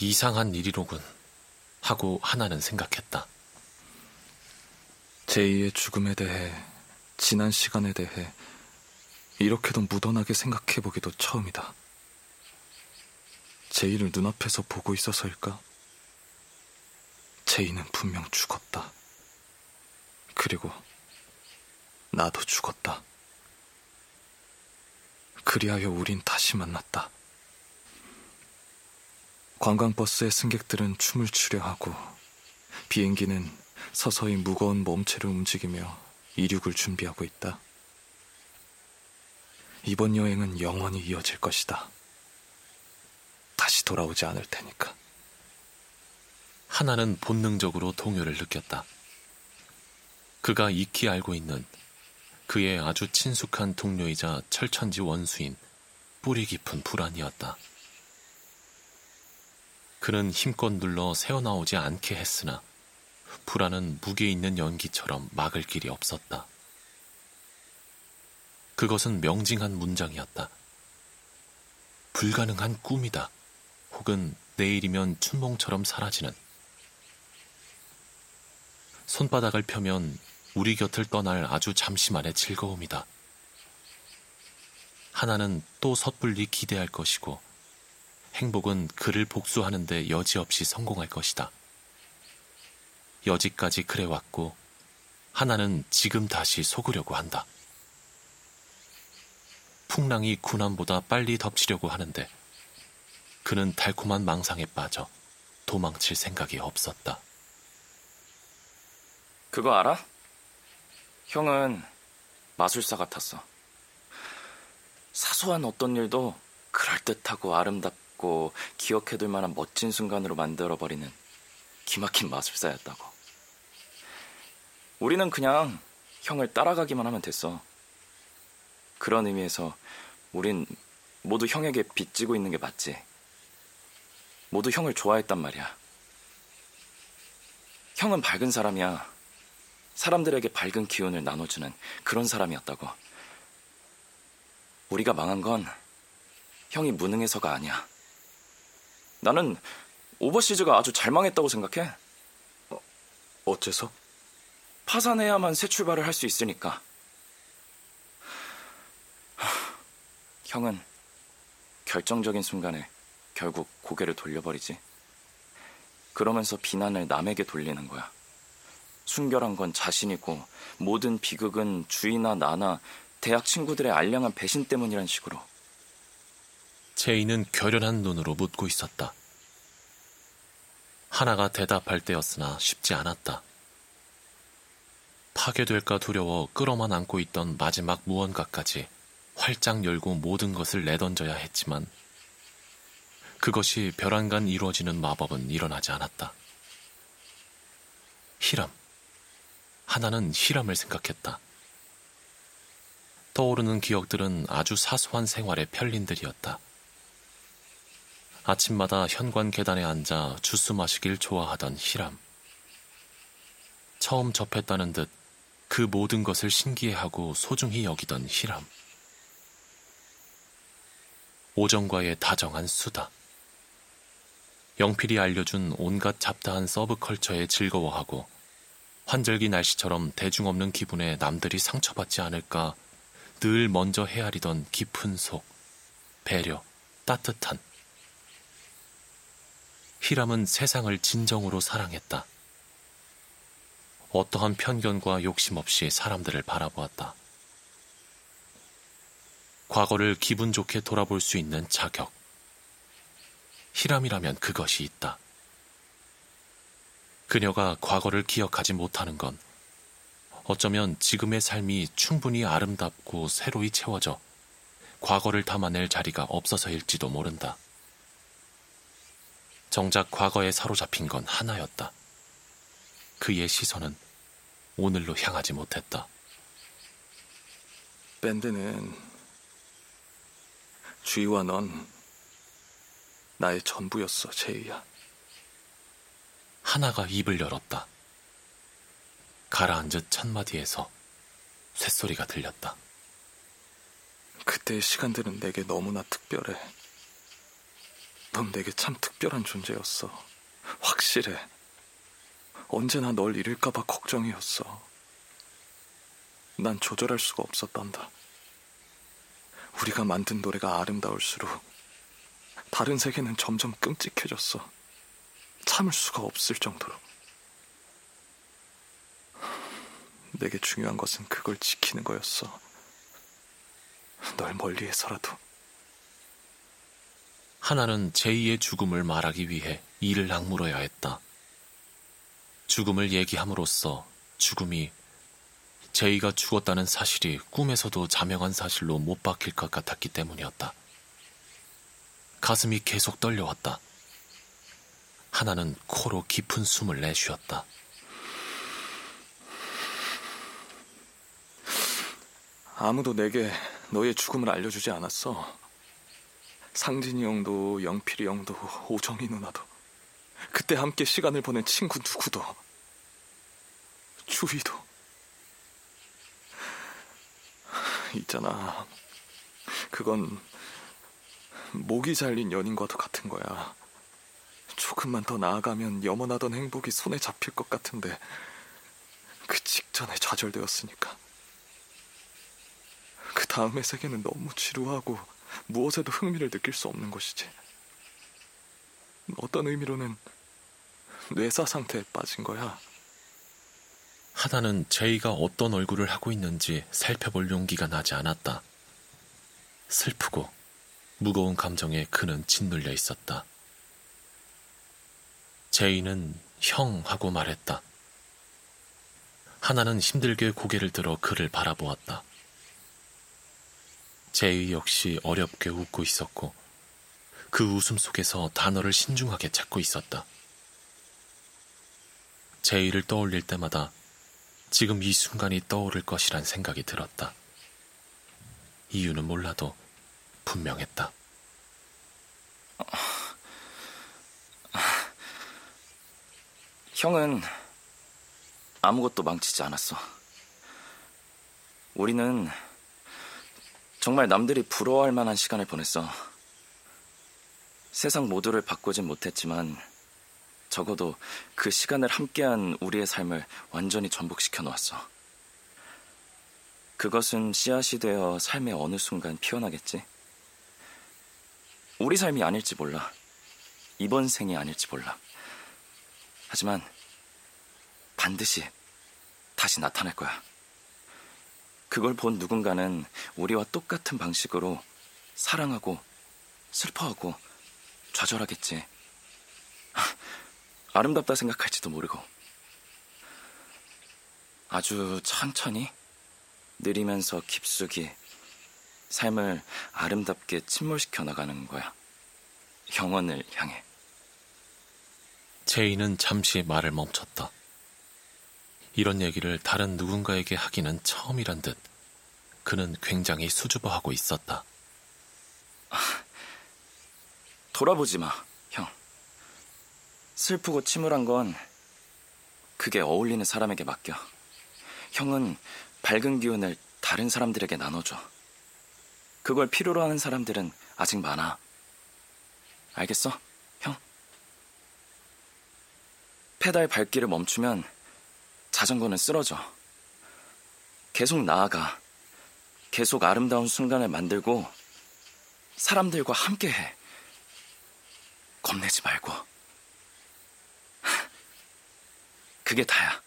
이상한 일이로군 하고 하나는 생각했다. 제이의 죽음에 대해, 지난 시간에 대해 이렇게도 무던하게 생각해보기도 처음이다. 제이를 눈앞에서 보고 있어서일까? 제이는 분명 죽었다. 그리고 나도 죽었다. 그리하여 우린 다시 만났다. 관광버스의 승객들은 춤을 추려 하고 비행기는 서서히 무거운 몸체를 움직이며 이륙을 준비하고 있다. 이번 여행은 영원히 이어질 것이다. 다시 돌아오지 않을 테니까. 하나는 본능적으로 동요를 느꼈다. 그가 익히 알고 있는 그의 아주 친숙한 동료이자 철천지 원수인 뿌리 깊은 불안이었다. 그는 힘껏 눌러 새어나오지 않게 했으나 불안은 무게 있는 연기처럼 막을 길이 없었다. 그것은 명징한 문장이었다. 불가능한 꿈이다. 혹은 내일이면 춘몽처럼 사라지는. 손바닥을 펴면 우리 곁을 떠날 아주 잠시만의 즐거움이다. 하나는 또 섣불리 기대할 것이고, 행복은 그를 복수하는데 여지없이 성공할 것이다. 여지까지 그래왔고, 하나는 지금 다시 속으려고 한다. 풍랑이 군함보다 빨리 덮치려고 하는데, 그는 달콤한 망상에 빠져 도망칠 생각이 없었다. 그거 알아? 형은 마술사 같았어. 사소한 어떤 일도 그럴듯하고 아름답 고 기억해둘 만한 멋진 순간으로 만들어버리는 기막힌 마술사였다고. 우리는 그냥 형을 따라가기만 하면 됐어. 그런 의미에서 우린 모두 형에게 빚지고 있는 게 맞지. 모두 형을 좋아했단 말이야. 형은 밝은 사람이야. 사람들에게 밝은 기운을 나눠주는 그런 사람이었다고. 우리가 망한 건 형이 무능해서가 아니야. 나는 오버시즈가 아주 잘 망했다고 생각해. 어, 어째서? 파산해야만 새 출발을 할 수 있으니까. 형은 결정적인 순간에 결국 고개를 돌려버리지. 그러면서 비난을 남에게 돌리는 거야. 순결한 건 자신이고 모든 비극은 주위나 나나 대학 친구들의 알량한 배신 때문이란 식으로. 제이는 결연한 눈으로 묻고 있었다. 하나가 대답할 때였으나 쉽지 않았다. 파괴될까 두려워 끌어만 안고 있던 마지막 무언가까지 활짝 열고 모든 것을 내던져야 했지만 그것이 벼랑간 이루어지는 마법은 일어나지 않았다. 히람. 하나는 히람을 생각했다. 떠오르는 기억들은 아주 사소한 생활의 편린들이었다. 아침마다 현관 계단에 앉아 주스 마시길 좋아하던 히람. 처음 접했다는 듯 그 모든 것을 신기해하고 소중히 여기던 히람. 오정과의 다정한 수다. 영필이 알려준 온갖 잡다한 서브컬처에 즐거워하고 환절기 날씨처럼 대중 없는 기분에 남들이 상처받지 않을까 늘 먼저 헤아리던 깊은 속, 배려, 따뜻한. 히람은 세상을 진정으로 사랑했다. 어떠한 편견과 욕심 없이 사람들을 바라보았다. 과거를 기분 좋게 돌아볼 수 있는 자격. 히람이라면 그것이 있다. 그녀가 과거를 기억하지 못하는 건 어쩌면 지금의 삶이 충분히 아름답고 새로이 채워져 과거를 담아낼 자리가 없어서일지도 모른다. 정작 과거에 사로잡힌 건 하나였다. 그의 시선은 오늘로 향하지 못했다. 밴드는 주희와 넌 나의 전부였어, 제이야. 하나가 입을 열었다. 가라앉은 첫마디에서 쇳소리가 들렸다. 그때의 시간들은 내게 너무나 특별해. 넌 내게 참 특별한 존재였어. 확실해. 언제나 널 잃을까봐 걱정이었어. 난 조절할 수가 없었단다. 우리가 만든 노래가 아름다울수록 다른 세계는 점점 끔찍해졌어. 참을 수가 없을 정도로. 내게 중요한 것은 그걸 지키는 거였어. 널 멀리해서라도. 하나는 제이의 죽음을 말하기 위해 이를 악물어야 했다. 죽음을 얘기함으로써 죽음이 제이가 죽었다는 사실이 꿈에서도 자명한 사실로 못 박힐 것 같았기 때문이었다. 가슴이 계속 떨려왔다. 하나는 코로 깊은 숨을 내쉬었다. 아무도 내게 너의 죽음을 알려주지 않았어. 상진이 형도, 영필이 형도, 오정이 누나도. 그때 함께 시간을 보낸 친구 누구도. 주희도. 있잖아. 그건 목이 잘린 연인과도 같은 거야. 조금만 더 나아가면 염원하던 행복이 손에 잡힐 것 같은데 그 직전에 좌절되었으니까. 그 다음의 세계는 너무 지루하고 무엇에도 흥미를 느낄 수 없는 것이지. 어떤 의미로는 뇌사 상태에 빠진 거야. 하나는 제이가 어떤 얼굴을 하고 있는지 살펴볼 용기가 나지 않았다. 슬프고 무거운 감정에 그는 짓눌려 있었다. 제이는 형 하고 말했다. 하나는 힘들게 고개를 들어 그를 바라보았다. 제이 역시 어렵게 웃고 있었고 그 웃음 속에서 단어를 신중하게 찾고 있었다. 제이를 떠올릴 때마다 지금 이 순간이 떠오를 것이란 생각이 들었다. 이유는 몰라도 분명했다. 형은 아무것도 망치지 않았어. 우리는 정말 남들이 부러워할 만한 시간을 보냈어. 세상 모두를 바꾸진 못했지만 적어도 그 시간을 함께한 우리의 삶을 완전히 전복시켜 놓았어. 그것은 씨앗이 되어 삶의 어느 순간 피어나겠지. 우리 삶이 아닐지 몰라. 이번 생이 아닐지 몰라. 하지만 반드시 다시 나타날 거야. 그걸 본 누군가는 우리와 똑같은 방식으로 사랑하고 슬퍼하고 좌절하겠지. 아름답다 생각할지도 모르고. 아주 천천히, 느리면서 깊숙이 삶을 아름답게 침몰시켜 나가는 거야. 영원을 향해. 제이는 잠시 말을 멈췄다. 이런 얘기를 다른 누군가에게 하기는 처음이란 듯 그는 굉장히 수줍어하고 있었다. 돌아보지 마, 형. 슬프고 침울한 건 그게 어울리는 사람에게 맡겨. 형은 밝은 기운을 다른 사람들에게 나눠줘. 그걸 필요로 하는 사람들은 아직 많아. 알겠어, 형? 페달 밟기를 멈추면 자전거는 쓰러져. 계속 나아가. 계속 아름다운 순간을 만들고 사람들과 함께 해. 겁내지 말고. 그게 다야.